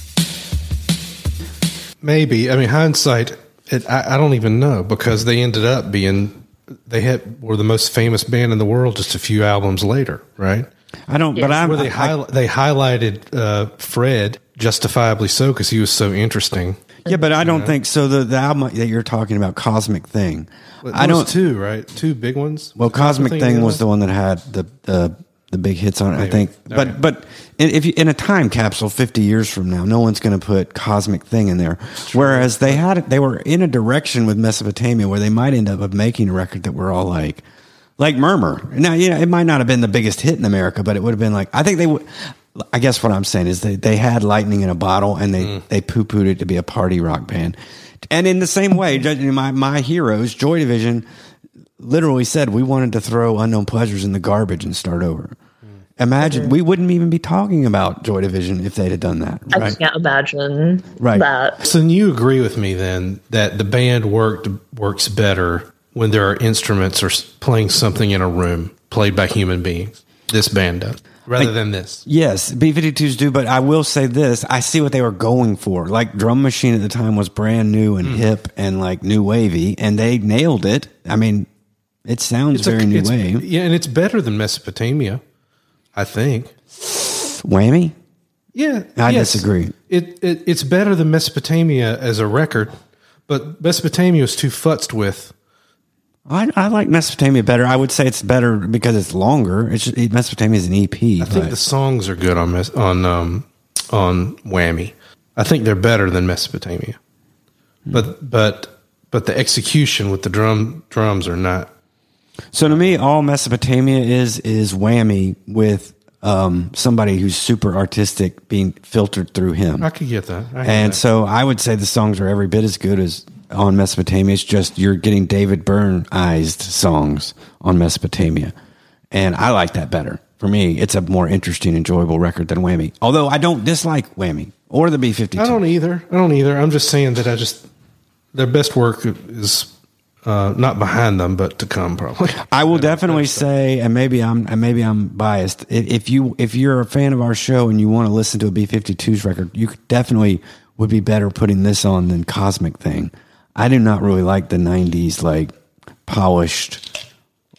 Maybe. I mean, hindsight, it, I, I don't even know because they ended up being they had were the most famous band in the world just a few albums later, right? I don't, but I'm Where they I- highli- they highlighted uh, Fred justifiably so because he was so interesting. Yeah, but I don't think so. The, the album that you're talking about, Cosmic Thing, But I those don't. two right, two big ones. well, Cosmic Cosmic Thing the was the one that had the the, the big hits on it. I think, but Okay. but in, if you, in a time capsule, 50 years from now, no one's going to put Cosmic Thing in there. Whereas they had they were in a direction with Mesopotamia where they might end up making a record that we're all like. Like Murmur. Now, you know, it might not have been the biggest hit in America, but it would have been like, I think they would, I guess what I'm saying is they, they had lightning in a bottle and they, Mm. they poo pooed it to be a party rock band. And in the same way, judging my, my heroes, Joy Division literally said we wanted to throw unknown pleasures in the garbage and start over. Imagine we wouldn't even be talking about Joy Division if they'd have done that. I can't imagine Right. that. So then you agree with me then that the band worked works better when there are instruments or playing something in a room played by human beings. This band does rather Like- than this. Yes, B 52s do, but I will say this. I see what they were going for. Like Drum Machine at the time was brand new and mm. hip and like new wavy, and they nailed it. I mean, it sounds very a- new it's- wave. Yeah, and it's better than Mesopotamia, I think. Whammy? Yeah, I yes. disagree. It, it it's better than Mesopotamia as a record, but Mesopotamia was too futzed with. I, I like Mesopotamia better. I would say it's better because it's longer. It's just, Mesopotamia is an EP. I think the songs are good on Mes- on um, on Whammy. I think they're better than Mesopotamia, but but but the execution with the drum drums are not. So to me, all Mesopotamia is is whammy with um, somebody who's super artistic being filtered through him. I could get that. And that. so I would say the songs are every bit as good as on Mesopotamia. It's just you're getting David Byrne-ized songs on Mesopotamia. And I like that better. For me, it's a more interesting, enjoyable record than Whammy. Although I don't dislike Whammy or the B-52. I don't either. I don't either. I'm just saying that I just their best work is uh, not behind them, but to come probably. I will definitely say, and maybe I'm, and maybe I'm biased. If you, if you're a fan of our show and you want to listen to a B-52s record, you definitely would be better putting this on than Cosmic Thing. I do not really like the '90s like polished.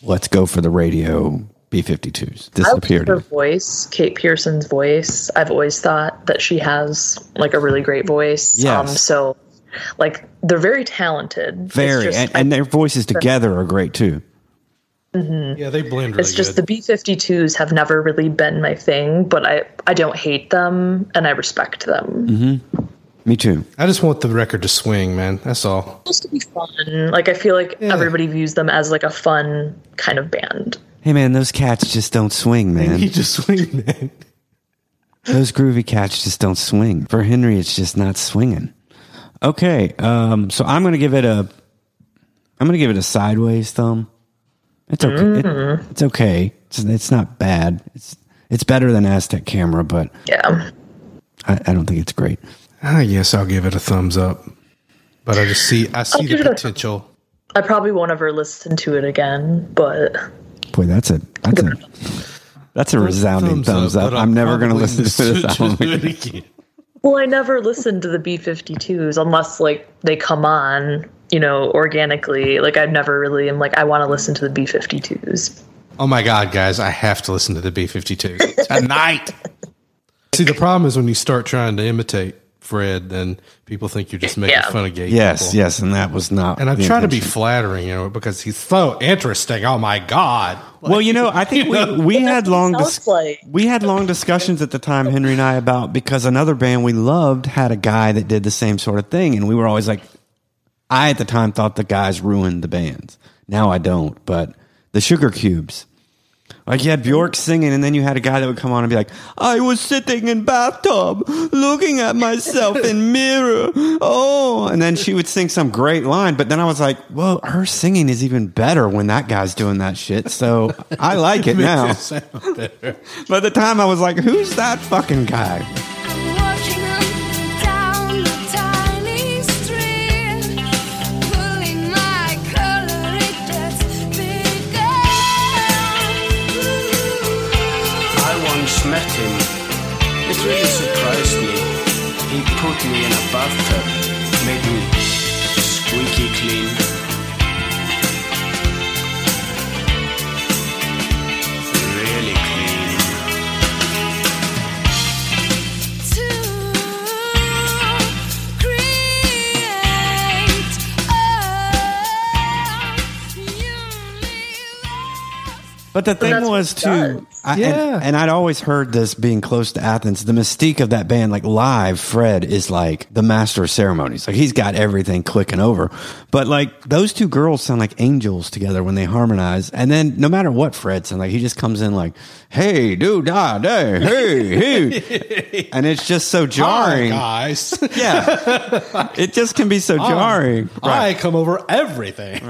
Let's go for the radio B-52s. I like Disappeared. her voice, Kate Pierson's voice. I've always thought that she has like a really great voice. Um, so, like, they're very talented. Very, just- and, and their voices together are great too. yeah, they blend really it's just good. the B-52s have never really been my thing, but I I don't hate them and I respect them. Mm-hmm. Me too. I just want the record to swing, man. That's all. Supposed to be fun. Like I feel like everybody views them as like a fun kind of band. Hey man, those cats just don't swing, man. He just swing, man. Those groovy cats just don't swing. For Henry, it's just not swinging. Okay, um, so I'm gonna give it a, I'm gonna give it a sideways thumb. It's okay. It- it's okay. It's, it's not bad. It's it's better than Aztec Camera, but Yeah. I, I don't think it's great. Ah, I guess I'll give it a thumbs up. But I just see I see the potential. I probably won't ever listen to it again, but Boy, that's a that's a that's a resounding thumbs, up. but I'm never going to listen to this listen album. again. again. well, I never listened to the B52s unless like they come on, you know, organically. Like I never really am like I want to listen to the B52s. Oh my god, guys, I have to listen to the B 52s tonight. See, the problem is when you start trying to imitate Fred, then people think you're just making Yeah. fun of gay Yes, people. yes, and that was not. And I'm the trying to be flattering, you know, because he's so interesting. Oh my god. Well, you know, I think we, we had long dis- like we had long discussions at the time, Henry and I, about because another band we loved had a guy that did the same sort of thing, and we were always like, I at the time thought the guys ruined the bands. Now I don't, but the Sugar Cubes. Like you had Bjork singing, and then you had a guy that would come on and be like, "I was sitting in bathtub, looking at myself in mirror." Oh, and then she would sing some great line, but then I was like, "Well, her singing is even better when that guy's doing that shit." So I like it now. It. But the time, I was like, "Who's that fucking guy?" Really surprised me. He put me in a bathtub, made me squeaky clean. Really clean. To create a universe. But the thing was it too, does. I, Yeah. and, and I'd always heard this being close to Athens. The mystique of that band, like live, Fred is like the master of ceremonies. Like he's got everything clicking over. But like those two girls sound like angels together when they harmonize. And then no matter what Fred sounds like, he just comes in like, "Hey, do da day, hey, hey," and it's just so jarring. Hi, guys. Yeah, it just can be so jarring. I come over everything.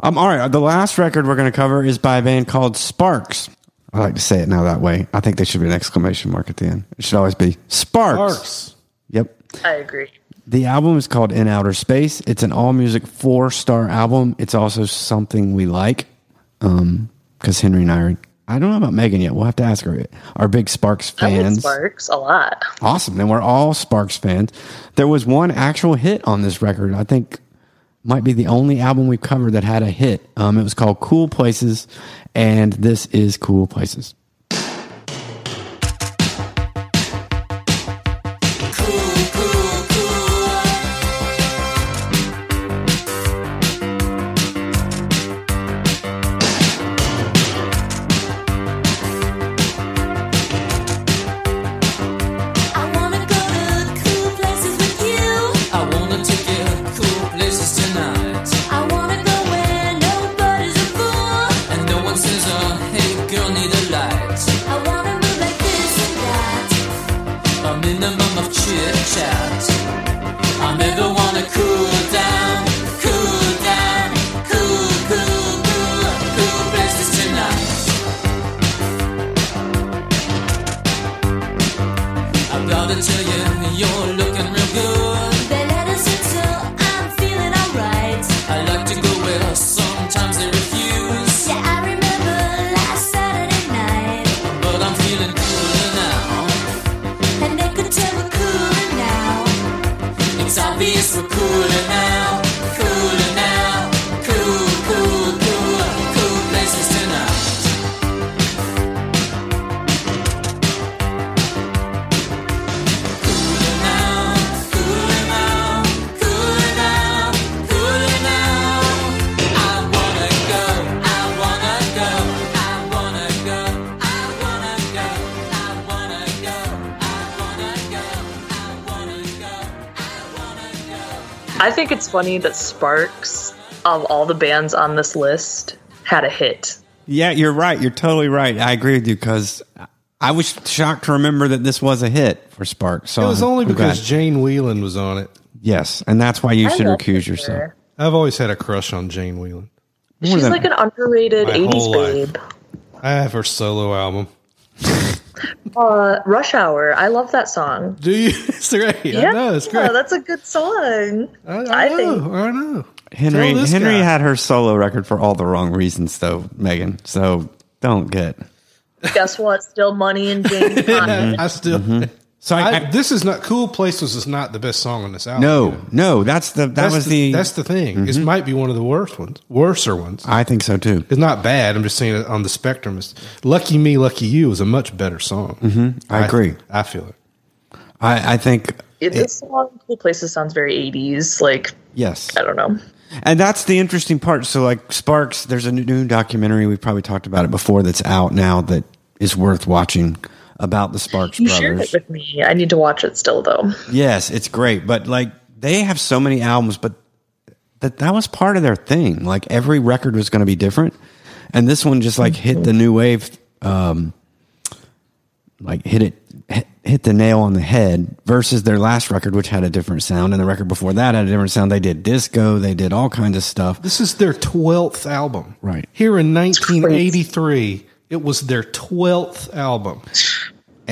Um, all right. The last record we're going to cover is by a band called Sparks. I like to say it now that way. I think there should be an exclamation mark at the end. It should always be Sparks. Sparks. Yep. I agree. The album is called In Outer Space. It's an all music four star album. It's also something we like um, because Henry and I are. I don't know about Megan yet. We'll have to ask her. Our big Sparks I fans? Sparks a lot. Awesome. Then we're all Sparks fans. There was one actual hit on this record. I think might be the only album we've covered that had a hit. Um, it was called Cool Places, and this is Cool Places. Funny that Sparks, of all the bands on this list, had a hit. Yeah, you're right. You're totally right. I agree with you because I was shocked to remember that this was a hit for Sparks. So It was I'm- only I'm because glad. Jane Wiedlin was on it. yes, and that's why you I should love recuse her. yourself. I've always had a crush on Jane Wiedlin. More She's like an underrated 80s whole life. babe. I have her solo album. Uh, Rush Hour. I love that song. Do you? It's great. I know it's great. that's a good song. I, I, I know. think- I know. Henry Henry guy. had her solo record for all the wrong reasons, though, Megan. So don't get. Guess what? Still money and James Bond. I still. Mm-hmm. So I, I, I- this is not cool. Places is not the best song on this album. no, either. no, that's the that that's was the, the, Mm-hmm. that's the thing. This might be one of the worst ones, worser ones. I think so too. It's not bad. I'm just saying it on the spectrum. Is "Lucky Me, Lucky You" is a much better song. Mm-hmm. I agree. I feel it. I, I think It, this song, Cool Places, sounds very 80s. Like, yes, I don't know. and that's the interesting part. So like Sparks, there's a new documentary. We've probably talked about it before. That's out now that is worth watching about the Sparks You shared it with me. I need to watch it still, though. Yes, it's great, but like they have so many albums, but that that was part of their thing. Like every record was going to be different, and this one just like hit the new wave, um, like hit it hit, hit the nail on the head. Versus their last record, which had a different sound, and the record before that had a different sound. They did disco, they did all kinds of stuff. This is their twelfth album. Right. here in 1983, it was their twelfth album.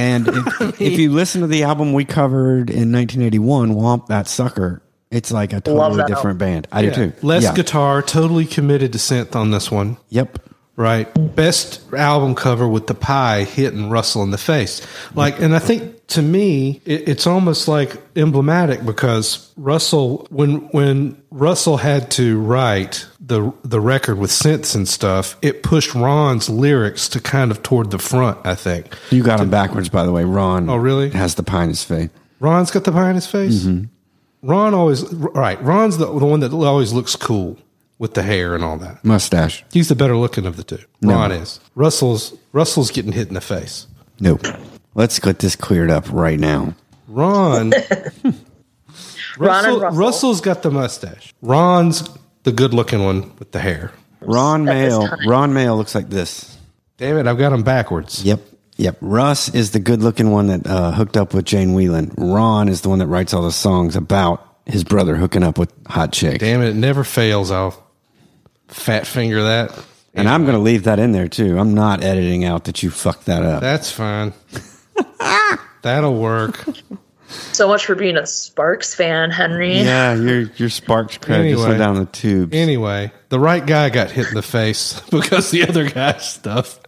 And if, if you listen to the album we covered in 1981, Whomp That Sucker, it's like a totally that different band. I Yeah. do too. Less Yeah. guitar, totally committed to synth on this one. Yep. Right. Best album cover with the pie hitting Russell in the face. Like, and I think to me, it, it's almost like emblematic because Russell, when, when Russell had to write the, the record with synths and stuff, it pushed Ron's lyrics to kind of toward the front, I think. You got him backwards, by the way. Ron. Oh, really? Has the pie in his face. Ron's got the pie in his face. Mm-hmm. Ron always, right. Ron's the, the one that always looks cool with the hair and all that. Mustache. He's the better looking of the two. No. Ron is. Russell's Russell's getting hit in the face. Nope. Let's get this cleared up right now. Ron Ron and Russell. Russell's got the mustache. Ron's the good looking one with the hair. Ron At this Mael. Ron Mael looks like this. Damn it, I've got him backwards. Yep. Yep. Russ is the good looking one that uh, hooked up with Jane Wiedlin. Ron is the one that writes all the songs about his brother hooking up with hot chicks. Damn it, it never fails. I'll fat finger that. And I'm going to leave that in there too. I'm not editing out that you fucked that up. That's fine. That'll work. So much for being a Sparks fan, Henry. yeah, your your sparks credit just Anyway. went down the tubes. Anyway, the right guy got hit in the face because the other guy's stuff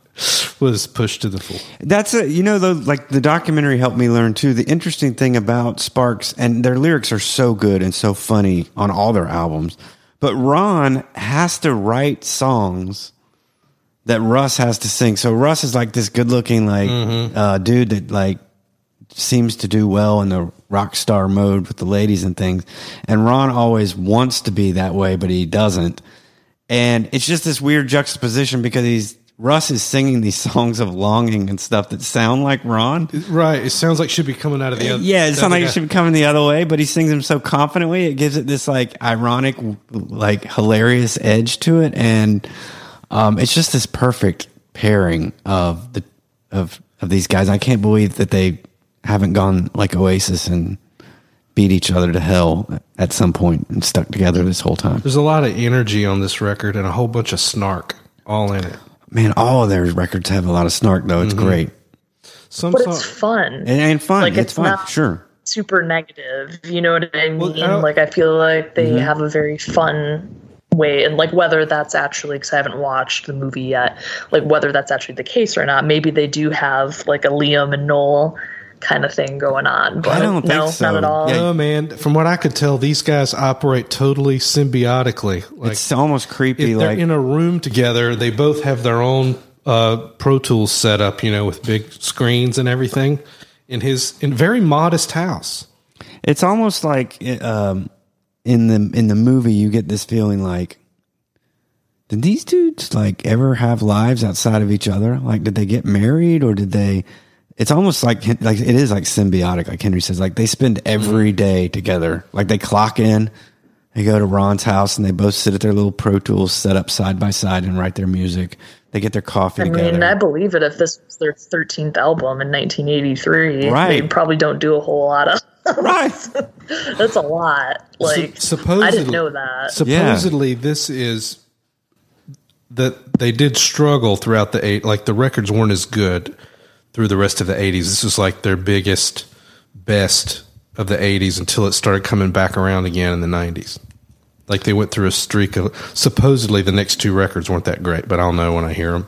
was pushed to the floor. That's a you know the like the documentary helped me learn too. The interesting thing about Sparks and their lyrics are so good and so funny on all their albums, but Ron has to write songs that Russ has to sing. So Russ is like this good looking like uh, dude that like seems to do well in the rock star mode with the ladies and things, and Ron always wants to be that way, but he doesn't. And it's just this weird juxtaposition because he's Russ is singing these songs of longing and stuff that sound like Ron. Right. It sounds like should be coming out of the other. Yeah, it sounds like it should be coming the other way, but he sings them so confidently. It gives it this like ironic, like hilarious edge to it, and um, it's just this perfect pairing of the of of these guys. I can't believe that they haven't gone like Oasis and beat each other to hell at some point and stuck together this whole time. There's a lot of energy on this record and a whole bunch of snark all in it. Man, all of their records have a lot of snark though. It's great Some But song- it's fun. and, and fun. Like, it's, it's fun, not- sure. super negative. You know what I mean? Well, I like I feel like they Mm-hmm. have a very fun way, and like whether that's actually because I haven't watched the movie yet, like whether that's actually the case or not. Maybe they do have like a Liam and Noel kind of thing going on. But don't think no, so. not at all. Yeah, No, man. From what I could tell, these guys operate totally symbiotically. Like it's almost creepy. if they're Like in a room together, they both have their own uh, Pro Tools setup, you know, with big screens and everything. In his in very modest house. It's almost like um, in the in the movie, you get this feeling like, did these dudes like ever have lives outside of each other? Like, did they get married or did they? It's almost like like it is like symbiotic, like Henry says. Like they spend every mm-hmm. day together. Like they clock in, they go to Ron's house, and they both sit at their little Pro Tools set up side by side and write their music. They get their coffee I together. mean, I believe it. If this was their 13th album in 1983, Right. they probably don't do a whole lot of. Right. That's a lot. Like, supposedly- I didn't know that. Supposedly, this is that they did struggle throughout the eight. Like the records weren't as good through the rest of the '80s. This was like their biggest, best of the '80s until it started coming back around again in the '90s. Like they went through a streak of supposedly the next two records weren't that great, but I'll know when I hear them.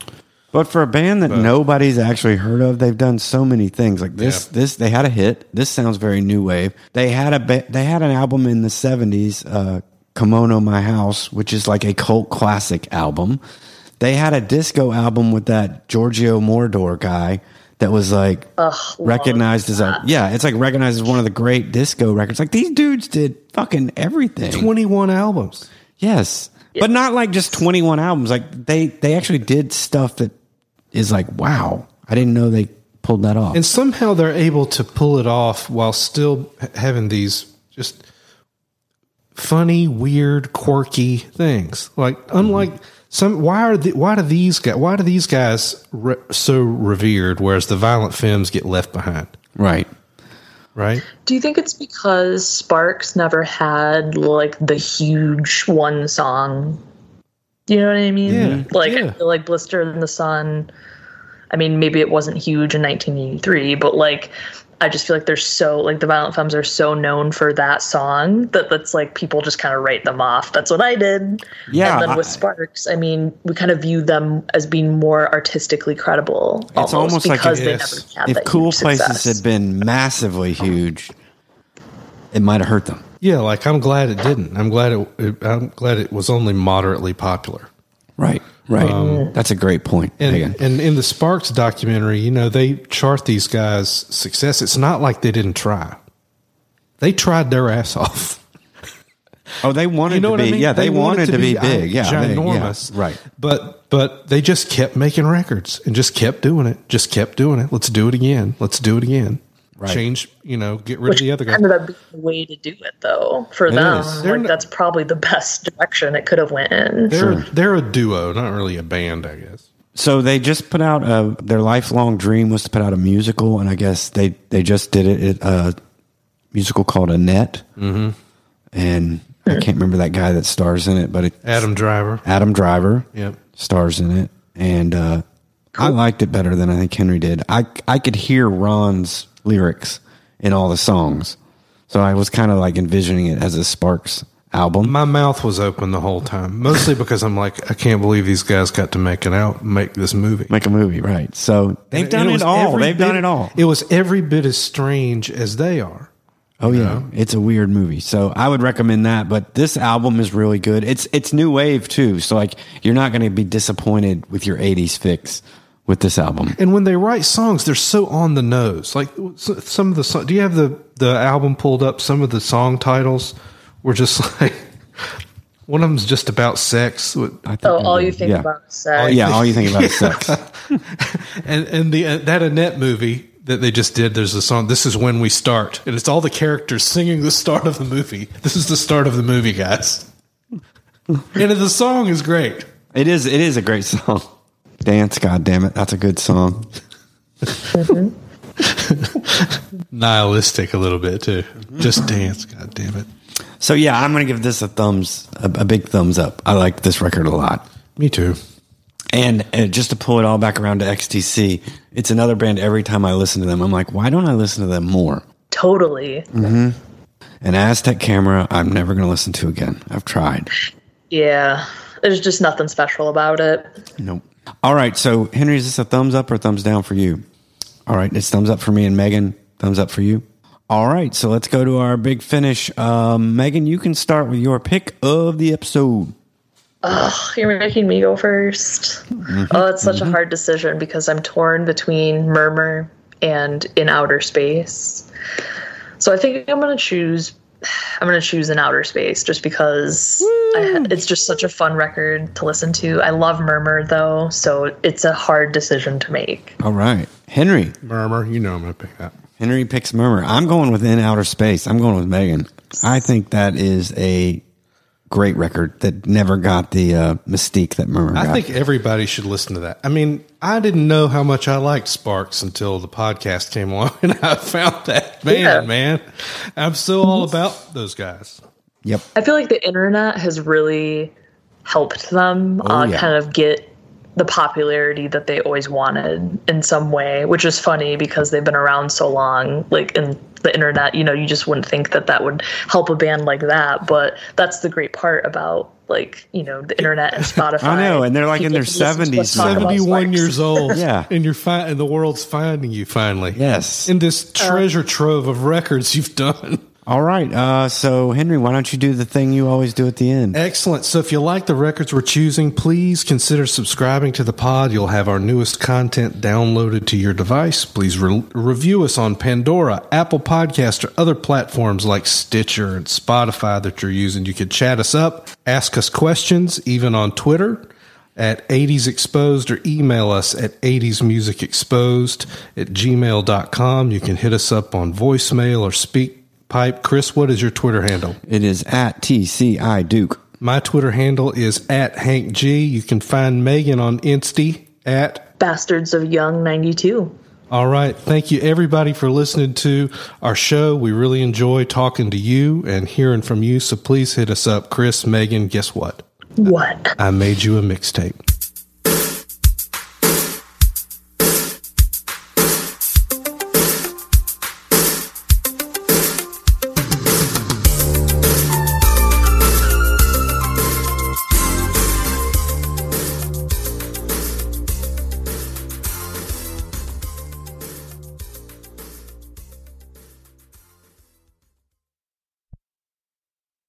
But for a band that nobody's actually heard of, they've done so many things. Like this, Yeah. this they had a hit. This sounds very new wave. They had a they had an album in the seventies, uh, "Kimono My House," which is like a cult classic album. They had a disco album with that Giorgio Moroder guy that was like recognized as a yeah, it's like recognized as one of the great disco records. Like these dudes did fucking everything. Twenty-one albums. Yes. But not like just 21 albums. Like they they actually did stuff that is like, wow, I didn't know they pulled that off. And somehow they're able to pull it off while still having these just funny, weird, quirky things. Like unlike mm-hmm. some, why are the, why do these guys why do these guys re, so revered, whereas the Violent Femmes get left behind? right. Right? Do you think it's because Sparks never had like the huge one song? You know what I mean? Yeah, like yeah. I feel like Blister in the Sun. I mean, maybe it wasn't huge in 1983, but like I just feel like they're so like the Violent Femmes are so known for that song that that's like people just kind of write them off. That's what I did. Yeah, And then with I- Sparks, I mean, we kind of view them as being more artistically credible. It's almost like because if- they never had if Cool Places success. had been massively huge, it might have hurt them. Yeah, like I'm glad it didn't. I'm glad it, it I'm glad it was only moderately popular. Right. Right. Um, That's a great point, And, Megan. and in the Sparks documentary, you know, they chart these guys' success. It's not like they didn't try. They tried their ass off. Oh, they wanted You know to what be I mean? Yeah, they, wanted, to be, uh, big. Yeah, they- yeah, ginormous. right. But but they just kept making records and just kept doing it. Just kept doing it. Let's do it again. Let's do it again. Right. Change. You know, get rid which of the other guys. ended up being the way to do it though for It them like not- that's probably the best direction it could have went in They're they're a duo, not really a band, I guess. So they just put out a, their lifelong dream was to put out a musical, and I guess they they just did it. it a musical called Annette, mm-hmm. and I can't remember that guy that stars in it, but it, Adam Driver. Adam Driver Yep. stars in it, and uh, I liked it better than I think Henry did. I I could hear Ron's lyrics in all the songs, so I was kind of like envisioning it as a Sparks album. My mouth was open the whole time, mostly because I'm like, I can't believe these guys got to make it out, make this movie. Make a movie, right? So they've done it, was all. They've done it all. It was every bit as strange as they are. Oh yeah, it's a weird movie. So I would recommend that. But this album is really good. It's it's new wave too. So like you're not going to be disappointed with your '80s fix with this album. And when they write songs, they're so on the nose. Like some of the song, do you have the the album pulled up? Some of the song titles were just like one of them's just about sex, I think so all you think yeah. about is sex Oh, yeah, all you think about is sex. and and the uh, that Annette movie that they just did. There's a song. This is when we start, and it's all the characters singing the start of the movie. This is the start of the movie, guys. and the song is great. It is. It is a great song. Dance, God damn it, that's a good song. Nihilistic a little bit too. Just dance, god damn it. So yeah, I'm going to give this a thumbs, a, a big thumbs up. I like this record a lot. Me too. And uh, just to pull it all back around to XTC, it's another band. Every time I listen to them, I'm like, why don't I listen to them more? totally Mm-hmm. And Aztec Camera, I'm never going to listen to again. I've tried. yeah there's just nothing special about it Nope. All right. So, Henry, is this a thumbs up or thumbs down for you? All right. It's thumbs up for me and Megan. Thumbs up for you. All right. So, let's go to our big finish. Um, Megan, you can start with your pick of the episode. you're making me go 1st Mm-hmm. oh it's such a hard decision because i'm torn between murmur and in outer space so i think i'm going to choose i'm going to choose in outer space just because I, it's just such a fun record to listen to i love murmur though so it's a hard decision to make All right. Henry. Murmur, you know I'm gonna pick that. Henry picks Murmur. I'm going with In Outer Space. I'm going with Megan. I think that is a great record that never got the uh, mystique that Murmur I got. think everybody should listen to that. I mean, I didn't know how much I liked Sparks until the podcast came along and I found that man, Yeah. man. I'm so all about those guys. yep. I feel like the internet has really helped them Oh, uh, yeah. kind of get the popularity that they always wanted in some way, which is funny because they've been around so long, like in the internet, you know, you just wouldn't think that that would help a band like that. But that's the great part about like, you know, the internet and Spotify. I know, and they're like in their can listen to us 70s talk now. about 71 years old. Yeah. And you're fi- and the world's finding you finally. Yes. In this uh, treasure trove of records you've done. All right. Uh, so, Henry, why don't you do the thing you always do at the end? Excellent. So if you like the records we're choosing, please consider subscribing to the pod. You'll have our newest content downloaded to your device. Please re- review us on Pandora, Apple Podcast, or other platforms like Stitcher and Spotify that you're using. You can chat us up, ask us questions, even on Twitter at 80s exposed or email us at 80s music exposed at gmail.com you can hit us up on voicemail or speak pipe chris what is your twitter handle It is at TCI Duke. my Twitter handle is at Hank G. You can find Megan on Insty at. Bastards of Young 92. All right. Thank you, everybody, for listening to our show. We really enjoy talking to you and hearing from you. So please hit us up. Chris, Megan, guess what? What? I made you a mixtape.